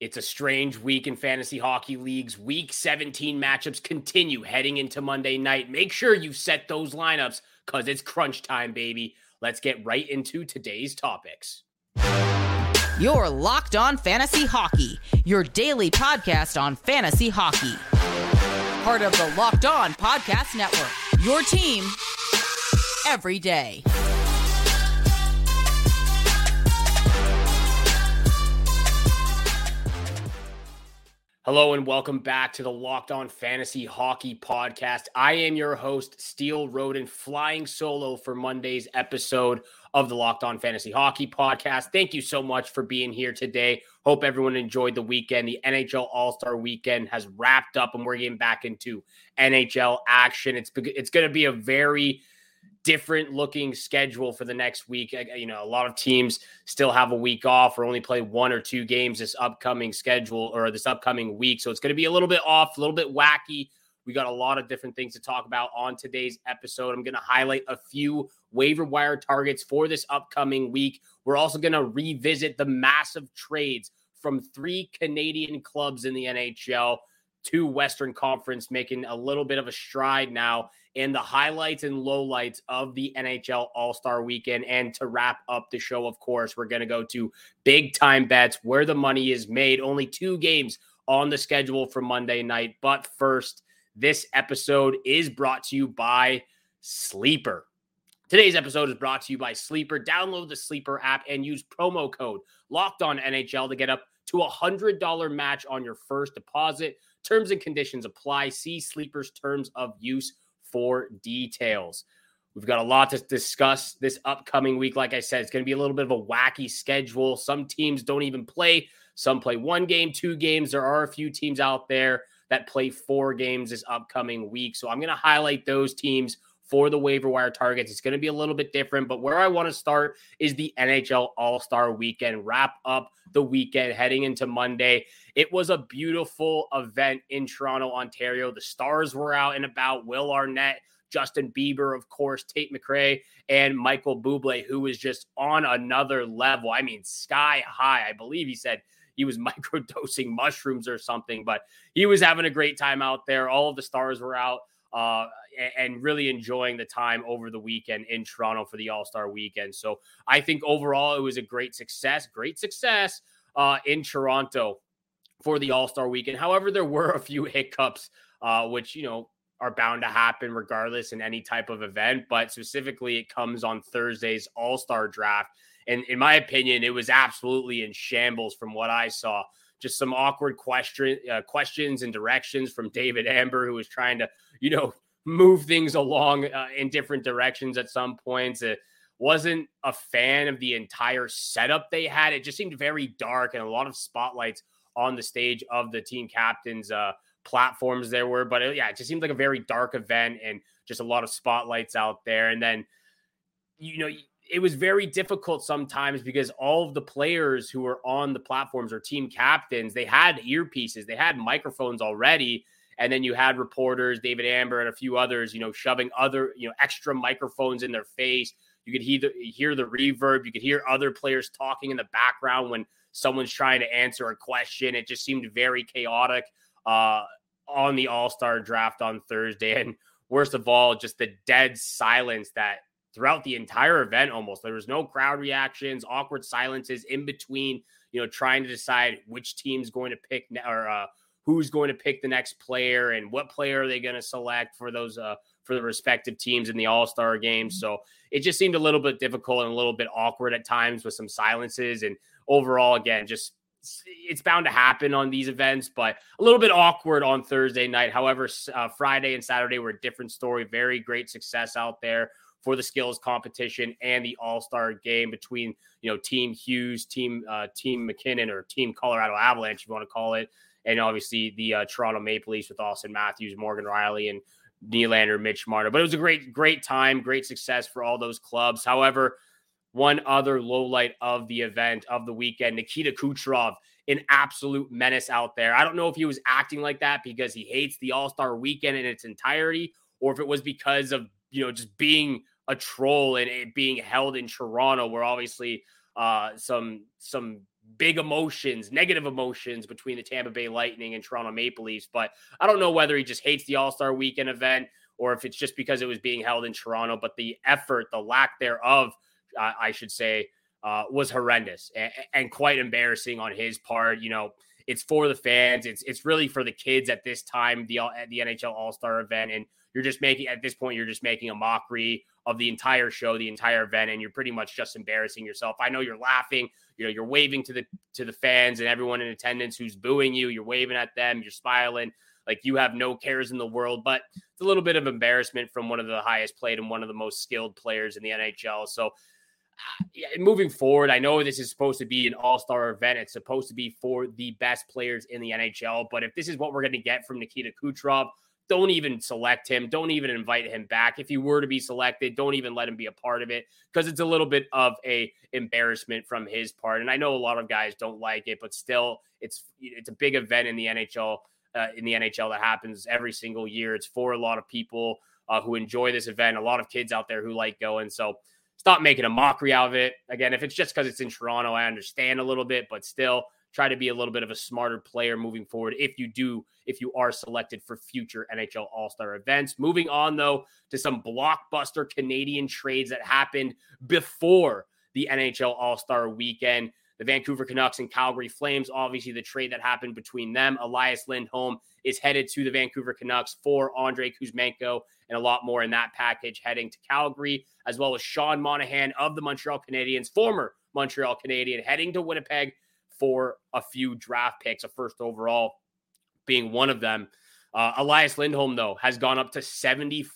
It's a strange week in fantasy hockey leagues. Week 17 matchups continue heading into Monday night. Make sure you set those lineups because it's crunch time, baby. Let's get right into today's topics. You're Locked On Fantasy Hockey, your daily podcast on fantasy hockey. Part of the Locked On Podcast Network, your team every day. Hello and welcome back to the Locked On Fantasy Hockey Podcast. I am your host, Steele Roden, flying solo for Monday's episode of the Locked On Fantasy Hockey Podcast. Thank you so much for being here today. Hope everyone enjoyed the weekend. The NHL All Star Weekend has wrapped up, and we're getting back into NHL action. It's it's going to be a very different looking schedule for the next week. You know, a lot of teams still have a week off or only play one or two games this upcoming schedule or this upcoming week. So it's going to be a little bit off, a little bit wacky. We got a lot of different things to talk about on today's episode. I'm going to highlight a few waiver wire targets for this upcoming week. We're also going to revisit the massive trades from three Canadian clubs in the NHL to Western Conference, making a little bit of a stride now in the highlights and lowlights of the NHL All Star weekend. And to wrap up the show, of course, we're going to go to big time bets where the money is made. Only two games on the schedule for Monday night. But first, this episode is brought to you by Sleeper. Today's episode is brought to you by Sleeper. Download the Sleeper app and use promo code Locked On NHL to get up to a hundred dollar match on your first deposit. Terms and conditions apply. See Sleeper's terms of use for details. We've got a lot to discuss this upcoming week. Like I said, it's going to be a little bit of a wacky schedule. Some teams don't even play, some play one game, two games. There are a few teams out there that play four games this upcoming week. So I'm going to highlight those teams for the waiver wire targets. It's going to be a little bit different, but where I want to start is the NHL All Star weekend. Wrap up the weekend heading into Monday. It was a beautiful event in Toronto, Ontario. The stars were out and about. Will Arnett, Justin Bieber, of course, Tate McRae, and Michael Bublé, who was just on another level. I mean, sky high. I believe he said he was microdosing mushrooms or something, but he was having a great time out there. All of the stars were out uh, and really enjoying the time over the weekend in Toronto for the All Star weekend. So I think overall it was a great success, great success uh, in Toronto for the All Star weekend. However, there were a few hiccups, uh, which, you know, are bound to happen regardless in any type of event, but specifically it comes on Thursday's All Star draft. And in my opinion, it was absolutely in shambles from what I saw. Just some awkward question, uh, questions and directions from David Amber, who was trying to you know, move things along uh, in different directions at some points. It wasn't a fan of the entire setup they had. It just seemed very dark and a lot of spotlights on the stage of the team captains' uh, platforms there were. But it, yeah, it just seemed like a very dark event and just a lot of spotlights out there. And then, you know, it was very difficult sometimes because all of the players who were on the platforms or team captains, they had earpieces, they had microphones already and then you had reporters, David Amber and a few others, you know, shoving other, you know, extra microphones in their face. You could hear the, hear the reverb. You could hear other players talking in the background when someone's trying to answer a question. It just seemed very chaotic uh, on the All Star draft on Thursday. And worst of all, just the dead silence that throughout the entire event almost there was no crowd reactions, awkward silences in between, you know, trying to decide which team's going to pick or uh, who's going to pick the next player and what player are they going to select for those uh, for the respective teams in the All Star game. So it just seemed a little bit difficult and a little bit awkward at times with some silences. And overall, again, just it's bound to happen on these events, but a little bit awkward on Thursday night. However, uh, Friday and Saturday were a different story. Very great success out there for the skills competition and the All Star game between you know Team Hughes, Team uh, Team MacKinnon, or Team Colorado Avalanche, if you want to call it and obviously the uh, Toronto Maple Leafs with Auston Matthews, Morgan Rielly, and Nylander, Mitch Marner. But it was a great, great time, great success for all those clubs. However, one other low light of the event of the weekend, Nikita Kucherov, an absolute menace out there. I don't know if he was acting like that because he hates the All Star weekend in its entirety, or if it was because of you know just being a troll and it being held in Toronto, where obviously uh, some some big emotions, negative emotions between the Tampa Bay Lightning and Toronto Maple Leafs. But I don't know whether he just hates the All Star Weekend event or if it's just because it was being held in Toronto. But the effort, the lack thereof, I should say, uh, was horrendous and, and quite embarrassing on his part. You know, it's for the fans. It's it's really for the kids at this time, the at the NHL All Star event, and you're just making at this point you're just making a mockery of the entire show, the entire event, and you're pretty much just embarrassing yourself. I know you're laughing, you know, you're waving to the to the fans and everyone in attendance who's booing you. You're waving at them, you're smiling like you have no cares in the world. But it's a little bit of embarrassment from one of the highest played and one of the most skilled players in the NHL. So uh, moving forward, I know this is supposed to be an all star event. It's supposed to be for the best players in the NHL. But if this is what we're going to get from Nikita Kucherov, don't even select him. Don't even invite him back. If he were to be selected, don't even let him be a part of it because it's a little bit of a embarrassment from his part. And I know a lot of guys don't like it, but still, it's it's a big event in the NHL. Uh, in the NHL that happens every single year. It's for a lot of people uh, who enjoy this event. A lot of kids out there who like going. So stop making a mockery out of it. Again, if it's just because it's in Toronto, I understand a little bit, but still try to be a little bit of a smarter player moving forward if you do, if you are selected for future NHL All Star events. Moving on, though, to some blockbuster Canadian trades that happened before the NHL All Star weekend. The Vancouver Canucks and Calgary Flames, obviously, the trade that happened between them. Elias Lindholm is headed to the Vancouver Canucks for Andrei Kuzmenko and a lot more in that package heading to Calgary, as well as Sean Monahan of the Montreal Canadiens, former Montreal Canadian, heading to Winnipeg for a few draft picks, a first overall being one of them. Uh, Elias Lindholm, though, has gone up to 74%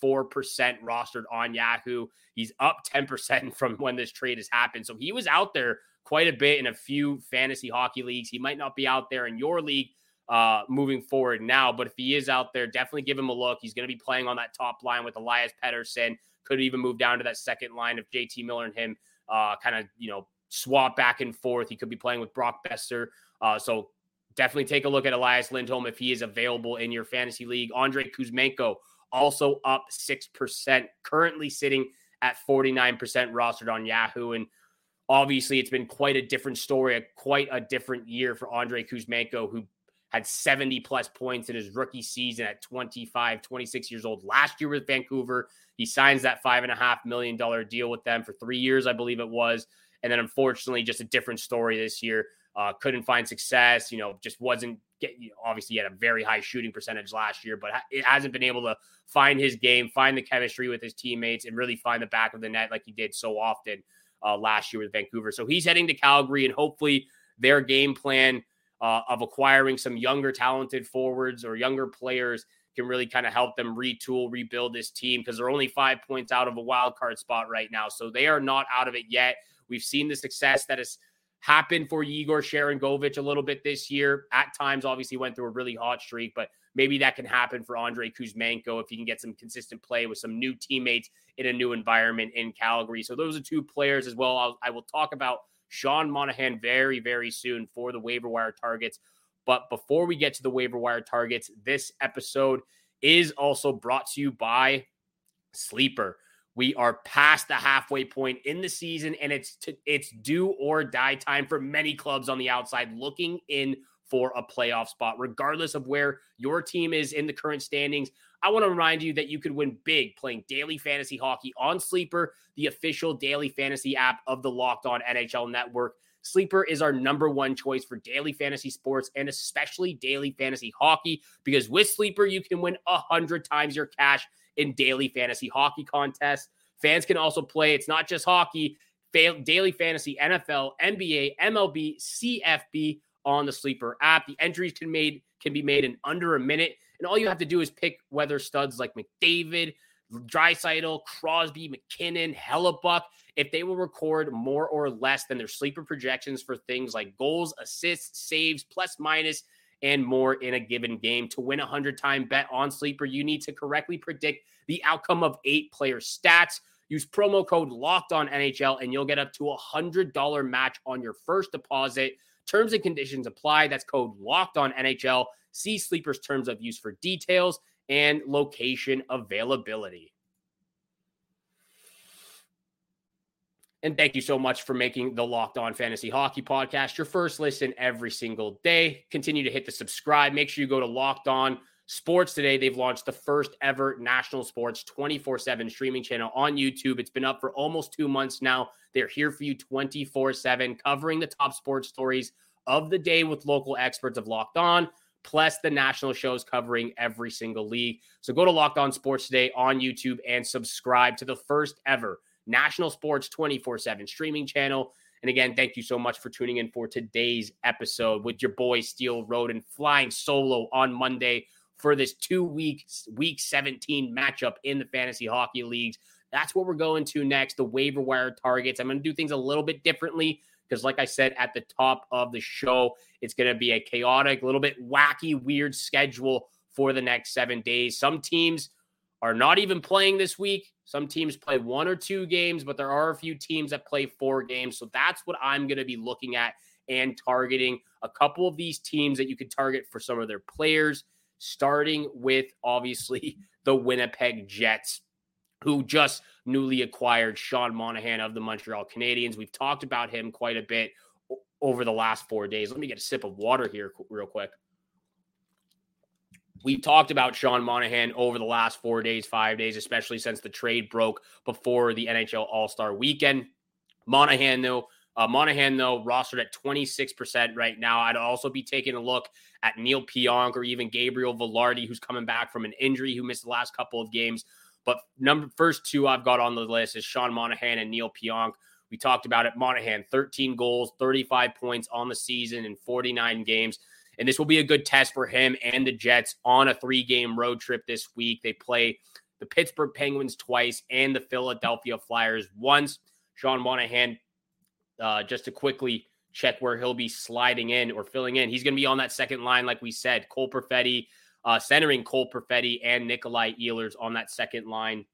rostered on Yahoo. He's up 10% from when this trade has happened. So he was out there quite a bit in a few fantasy hockey leagues. He might not be out there in your league uh, moving forward now. But if he is out there, definitely give him a look. He's going to be playing on that top line with Elias Pettersson. Could even move down to that second line if JT Miller and him uh, kind of, you know, swap back and forth. He could be playing with Brock Boeser. Uh, so definitely take a look at Elias Lindholm if he is available in your fantasy league. Andrei Kuzmenko also up 6%, currently sitting at 49% rostered on Yahoo. And obviously, it's been quite a different story, a, quite a different year for Andrei Kuzmenko, who had 70 plus points in his rookie season at 25, 26 years old last year with Vancouver. He signs that five and a half million dollar deal with them for three years, I believe it was. And then unfortunately, just a different story this year. Uh, couldn't find success, you know, just wasn't get, you know, obviously he had a very high shooting percentage last year, but it hasn't been able to find his game, find the chemistry with his teammates, and really find the back of the net like he did so often uh, last year with Vancouver. So he's heading to Calgary, and hopefully their game plan uh, of acquiring some younger, talented forwards or younger players can really kind of help them retool, rebuild this team because they're only five points out of a wild card spot right now. So they are not out of it yet. We've seen the success that has happened for Igor Sharangovich a little bit this year. At times, obviously, went through a really hot streak, but maybe that can happen for Andre Kuzmenko if he can get some consistent play with some new teammates in a new environment in Calgary. So those are two players as well. I'll, I will talk about Sean Monahan very, very soon for the waiver wire targets. But before we get to the waiver wire targets, this episode is also brought to you by Sleeper. We are past the halfway point in the season, and it's to, it's do or die time for many clubs on the outside looking in for a playoff spot, regardless of where your team is in the current standings. I want to remind you that you could win big playing daily fantasy hockey on Sleeper, the official daily fantasy app of the Locked On NHL Network. Sleeper is our number one choice for daily fantasy sports and especially daily fantasy hockey because with Sleeper, you can win 100 times your cash in daily fantasy hockey contests. Fans can also play, it's not just hockey, daily fantasy, NFL, NBA, MLB, CFB on the Sleeper app. The entries can made can be made in under a minute. And all you have to do is pick whether studs like McDavid, Draisaitl, Crosby, MacKinnon, Hellebuyck, if they will record more or less than their sleeper projections for things like goals, assists, saves, plus minus, and more in a given game. To win a 100 time bet on sleeper, you need to correctly predict the outcome of eight player stats. Use promo code locked on NHL and you'll get up to a $100 match on your first deposit. Terms and conditions apply. That's code locked on NHL. See Sleeper's terms of use for details and location availability. And thank you so much for making the Locked On Fantasy Hockey Podcast your first listen every single day. Continue to hit the subscribe. Make sure you go to Locked On Sports today. They've launched the first ever national sports 24 7 streaming channel on YouTube. It's been up for almost two months now. They're here for you 24 7, covering the top sports stories of the day with local experts of Locked On, plus the national shows covering every single league. So go to Locked On Sports today on YouTube and subscribe to the first ever national sports 24 7 streaming channel. And again, thank you so much for tuning in for today's episode with your boy Steele Roden flying solo on Monday for this two week, week 17 matchup in the fantasy hockey leagues. That's what we're going to next the waiver wire targets. I'm going to do things a little bit differently because, like I said at the top of the show, it's going to be a chaotic, little bit wacky, weird schedule for the next seven days. Some teams are not even playing this week. Some teams play one or two games, but there are a few teams that play four games. So that's what I'm going to be looking at and targeting a couple of these teams that you could target for some of their players, starting with obviously the Winnipeg Jets, who just newly acquired Sean Monahan of the Montreal Canadiens. We've talked about him quite a bit over the last four days. Let me get a sip of water here, real quick we talked about Sean Monahan over the last four days, five days, especially since the trade broke before the NHL All Star weekend. Monahan, though, uh, Monahan, though, rostered at 26% right now. I'd also be taking a look at Neal Pionk or even Gabriel Vilardi, who's coming back from an injury, who missed the last couple of games. But number first two I've got on the list is Sean Monahan and Neal Pionk. We talked about it. Monahan, 13 goals, 35 points on the season in 49 games. And this will be a good test for him and the Jets on a three game road trip this week. They play the Pittsburgh Penguins twice and the Philadelphia Flyers once. Sean Monahan, uh, just to quickly check where he'll be sliding in or filling in, he's going to be on that second line, like we said. Cole Perfetti, uh, centering Cole Perfetti and Nikolai Ehlers on that second line.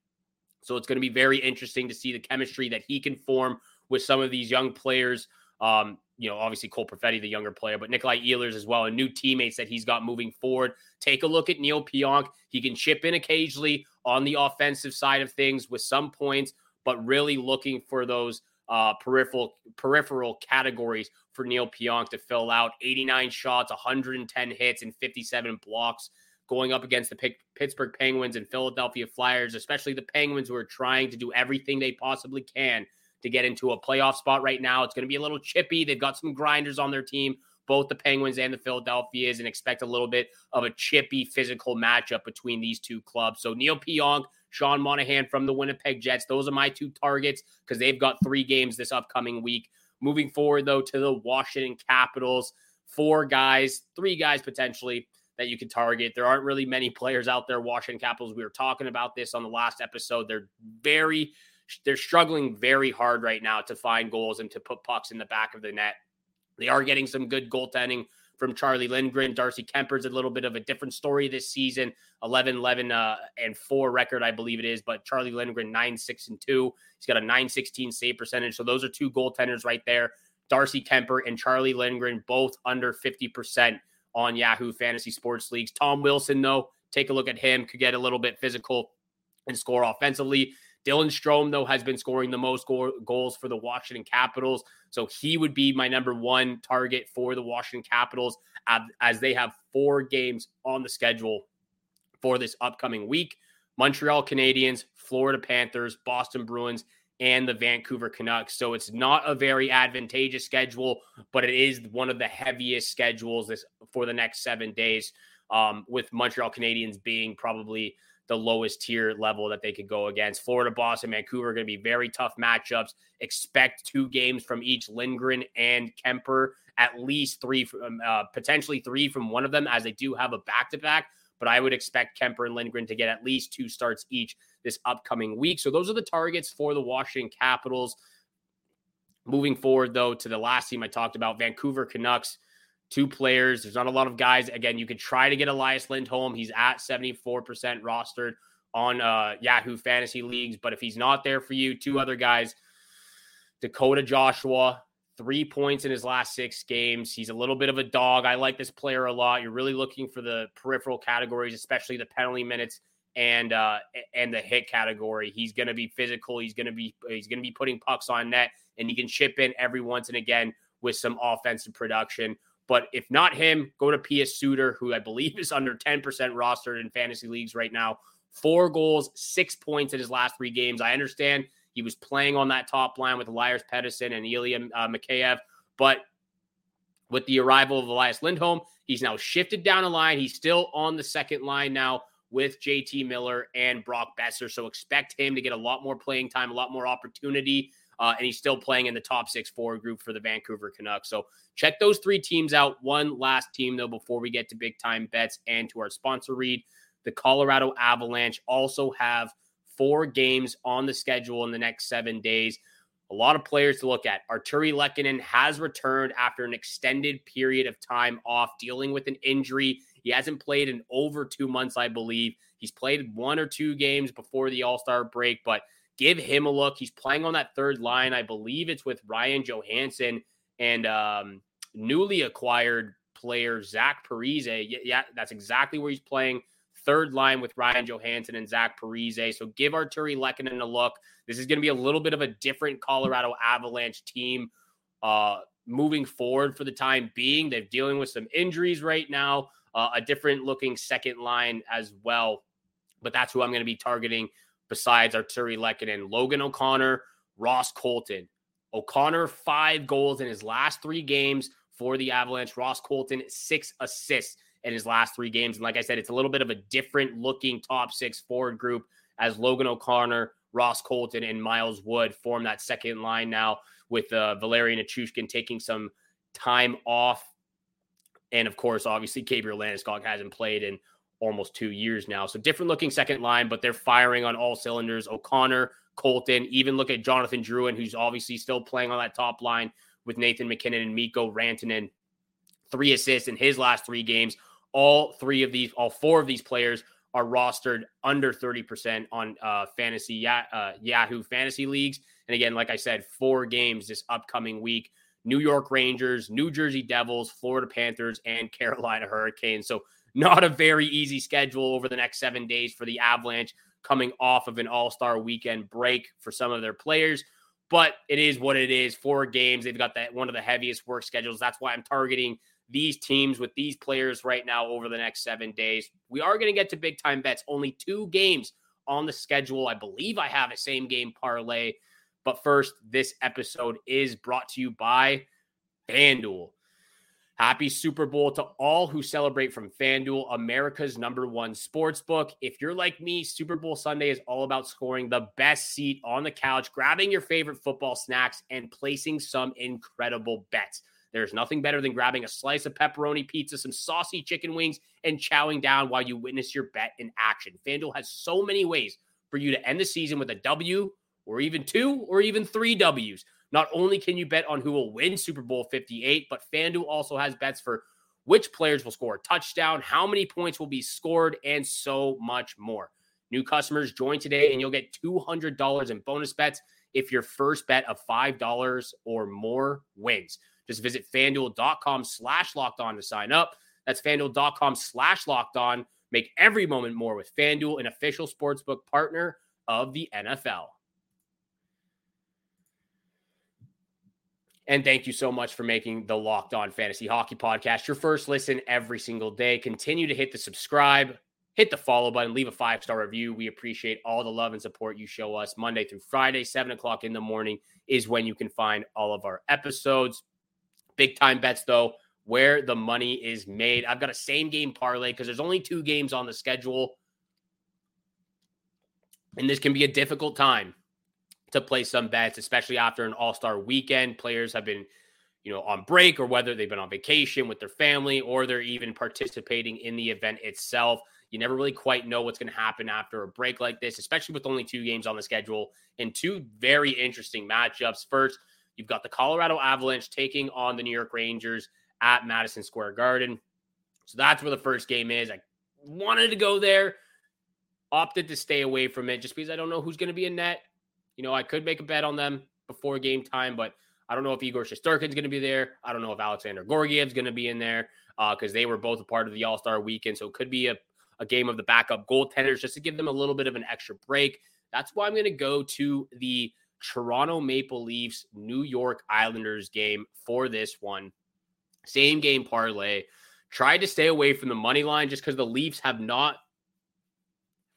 So it's going to be very interesting to see the chemistry that he can form with some of these young players. Um, you know, obviously Cole Perfetti, the younger player, but Nikolai Ehlers as well, and new teammates that he's got moving forward. Take a look at Neal Pionk. He can chip in occasionally on the offensive side of things with some points, but really looking for those uh, peripheral peripheral categories for Neal Pionk to fill out. 89 shots, 110 hits, and 57 blocks going up against the Pittsburgh Penguins and Philadelphia Flyers, especially the Penguins who are trying to do everything they possibly can to get into a playoff spot right now. It's going to be a little chippy. They've got some grinders on their team, both the Penguins and the Philadelphias, and expect a little bit of a chippy physical matchup between these two clubs. So Neal Pionk, Sean Monahan from the Winnipeg Jets, those are my two targets because they've got three games this upcoming week. Moving forward, though, to the Washington Capitals, four guys, three guys potentially that you can target. There aren't really many players out there, Washington Capitals. We were talking about this on the last episode. They're very they're struggling very hard right now to find goals and to put pucks in the back of the net. They are getting some good goaltending from Charlie Lindgren. Darcy Kuemper's a little bit of a different story this season 11 11 uh, and 4 record, I believe it is. But Charlie Lindgren, 9 6 and 2. He's got a 916 save percentage. So those are two goaltenders right there. Darcy Kuemper and Charlie Lindgren, both under 50% on Yahoo Fantasy Sports Leagues. Tom Wilson, though, take a look at him, could get a little bit physical and score offensively. Dylan Strome, though, has been scoring the most go- goals for the Washington Capitals. So he would be my number one target for the Washington Capitals as, as they have four games on the schedule for this upcoming week Montreal Canadiens, Florida Panthers, Boston Bruins, and the Vancouver Canucks. So it's not a very advantageous schedule, but it is one of the heaviest schedules this for the next seven days. Um, with Montreal Canadiens being probably the lowest tier level that they could go against. Florida, Boston, Vancouver are going to be very tough matchups. Expect two games from each Lindgren and Kuemper, at least three, from, uh, potentially three from one of them, as they do have a back to back. But I would expect Kuemper and Lindgren to get at least two starts each this upcoming week. So those are the targets for the Washington Capitals. Moving forward, though, to the last team I talked about, Vancouver Canucks two players. There's not a lot of guys. Again, you could try to get Elias Lindholm. He's at 74% rostered on uh, Yahoo Fantasy Leagues. But if he's not there for you, two other guys Dakota Joshua, three points in his last six games. He's a little bit of a dog. I like this player a lot. You're really looking for the peripheral categories, especially the penalty minutes and uh, and the hit category. He's going to be physical. He's going to be he's going to be putting pucks on net, and he can chip in every once and again with some offensive production. But if not him, go to Pius Suter, who I believe is under 10% rostered in fantasy leagues right now. Four goals, six points in his last three games. I understand he was playing on that top line with Elias Pettersson and Ilya uh, Mikheyev, but with the arrival of Elias Lindholm, he's now shifted down a line. He's still on the second line now with JT Miller and Brock Boeser. So expect him to get a lot more playing time, a lot more opportunity. Uh, and he's still playing in the top six forward group for the Vancouver Canucks. So check those three teams out. One last team, though, before we get to big time bets and to our sponsor read. The Colorado Avalanche also have four games on the schedule in the next seven days. A lot of players to look at. Artturi Lehkonen has returned after an extended period of time off, dealing with an injury. He hasn't played in over two months, I believe. He's played one or two games before the All Star break, but give him a look. He's playing on that third line. I believe it's with Ryan Johansen and um, newly acquired player Zach Parise. Yeah, that's exactly where he's playing. Third line with Ryan Johansen and Zach Parise. So give Artturi Lehkonen a look. This is going to be a little bit of a different Colorado Avalanche team uh, moving forward for the time being. They're dealing with some injuries right now, uh, a different looking second line as well. But that's who I'm going to be targeting besides Artturi Lehkonen, Logan O'Connor, Ross Colton. O'Connor, five goals in his last three games for the Avalanche. Ross Colton, six assists in his last three games. And like I said, it's a little bit of a different looking top six forward group as Logan O'Connor, Ross Colton, and Miles Wood form that second line now with uh, Valeri Nichushkin taking some time off. And of course, obviously, Gabriel Landeskog hasn't played in almost two years now. So different looking second line, but they're firing on all cylinders. O'Connor, Colton, even look at Jonathan Drouin, who's obviously still playing on that top line with Nathan MacKinnon and Mikko Rantanen. Three assists in his last three games. All three of these, all four of these players are rostered under 30% on uh, fantasy uh, Yahoo fantasy leagues. And again, like I said, four games this upcoming week. New York Rangers, New Jersey Devils, Florida Panthers, and Carolina Hurricanes. So not a very easy schedule over the next seven days for the Avalanche coming off of an all star weekend break for some of their players. But it is what it is. Four games. They've got that one of the heaviest work schedules. That's why I'm targeting these teams with these players right now over the next seven days. We are going to get to big time bets. Only two games on the schedule. I believe I have a same game parlay. But first, this episode is brought to you by FanDuel. Happy Super Bowl to all who celebrate from FanDuel, America's number one sports book. If you're like me, Super Bowl Sunday is all about scoring the best seat on the couch, grabbing your favorite football snacks, and placing some incredible bets. There's nothing better than grabbing a slice of pepperoni pizza, some saucy chicken wings, and chowing down while you witness your bet in action. FanDuel has so many ways for you to end the season with a W or even two or even three W's. Not only can you bet on who will win Super Bowl 58, but FanDuel also has bets for which players will score a touchdown, how many points will be scored, and so much more. New customers join today and you'll get $200 in bonus bets if your first bet of $5 or more wins. Just visit fanduel.com slash locked on to sign up. That's fanduel.com slash locked on. Make every moment more with FanDuel, an official sportsbook partner of the NFL. And thank you so much for making the Locked On Fantasy Hockey Podcast your first listen every single day. Continue to hit the subscribe, hit the follow button, leave a five star review. We appreciate all the love and support you show us Monday through Friday, seven o'clock in the morning is when you can find all of our episodes. Big time bets, though, where the money is made. I've got a same game parlay because there's only two games on the schedule. And this can be a difficult time to play some bets, especially after an all star weekend. Players have been, you know, on break or whether they've been on vacation with their family or they're even participating in the event itself. You never really quite know what's going to happen after a break like this, especially with only two games on the schedule and two very interesting matchups. First, you've got the Colorado Avalanche taking on the New York Rangers at Madison Square Garden. So that's where the first game is. I wanted to go there, opted to stay away from it just because I don't know who's going to be in net. You know, I could make a bet on them before game time, but I don't know if Igor Shesterkin's going to be there. I don't know if Alexandar Georgiev's going to be in there because uh, they were both a part of the All Star weekend. So it could be a, a game of the backup goaltenders just to give them a little bit of an extra break. That's why I'm going to go to the Toronto Maple Leafs New York Islanders game for this one. Same game parlay. Tried to stay away from the money line just because the Leafs have not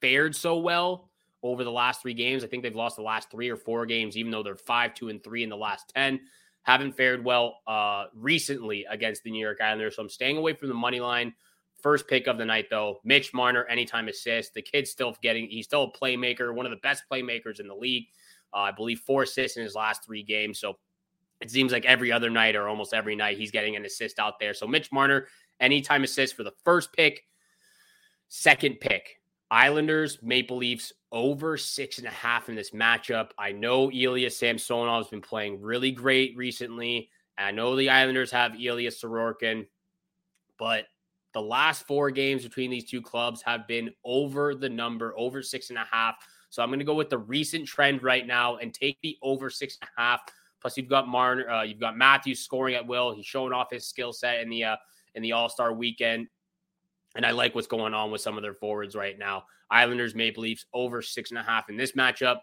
fared so well over the last three games. I think they've lost the last three or four games, even though they're five, two, and three in the last 10. Haven't fared well uh, recently against the New York Islanders. So I'm staying away from the money line. First pick of the night, though, Mitch Marner, anytime assist. The kid's still getting, he's still a playmaker, one of the best playmakers in the league. Uh, I believe four assists in his last three games. So it seems like every other night or almost every night he's getting an assist out there. So Mitch Marner, anytime assist for the first pick. Second pick, Islanders, Maple Leafs over six and a half in this matchup. I know Ilya Samsonov has been playing really great recently. I know the Islanders have Ilya Sorokin, but the last four games between these two clubs have been over the number, over six and a half. So I'm going to go with the recent trend right now and take the over six and a half. Plus, you've got Marner, uh, you've got Matthews scoring at will. He's showing off his skill set in the uh, in the All Star weekend. And I like what's going on with some of their forwards right now. Islanders, Maple Leafs over six and a half in this matchup.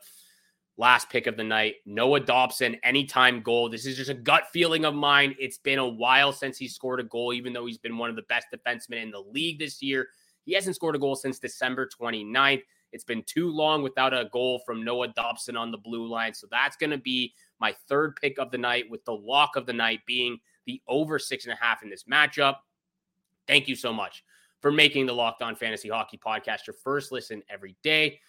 Last pick of the night, Noah Dobson, anytime goal. This is just a gut feeling of mine. It's been a while since he scored a goal, even though he's been one of the best defensemen in the league this year. He hasn't scored a goal since December 29th. It's been too long without a goal from Noah Dobson on the blue line. So that's going to be my third pick of the night, with the lock of the night being the over six and a half in this matchup. Thank you so much for making the Locked On Fantasy Hockey Podcast your first listen every day.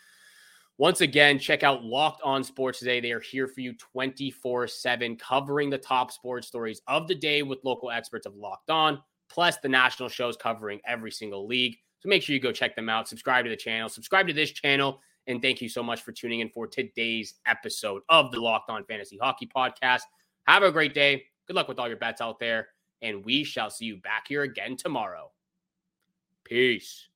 Once again, check out Locked On Sports today. They are here for you 24 7, covering the top sports stories of the day with local experts of Locked On, plus the national shows covering every single league. So make sure you go check them out. Subscribe to the channel, subscribe to this channel. And thank you so much for tuning in for today's episode of the Locked On Fantasy Hockey Podcast. Have a great day. Good luck with all your bets out there. And we shall see you back here again tomorrow. Peace.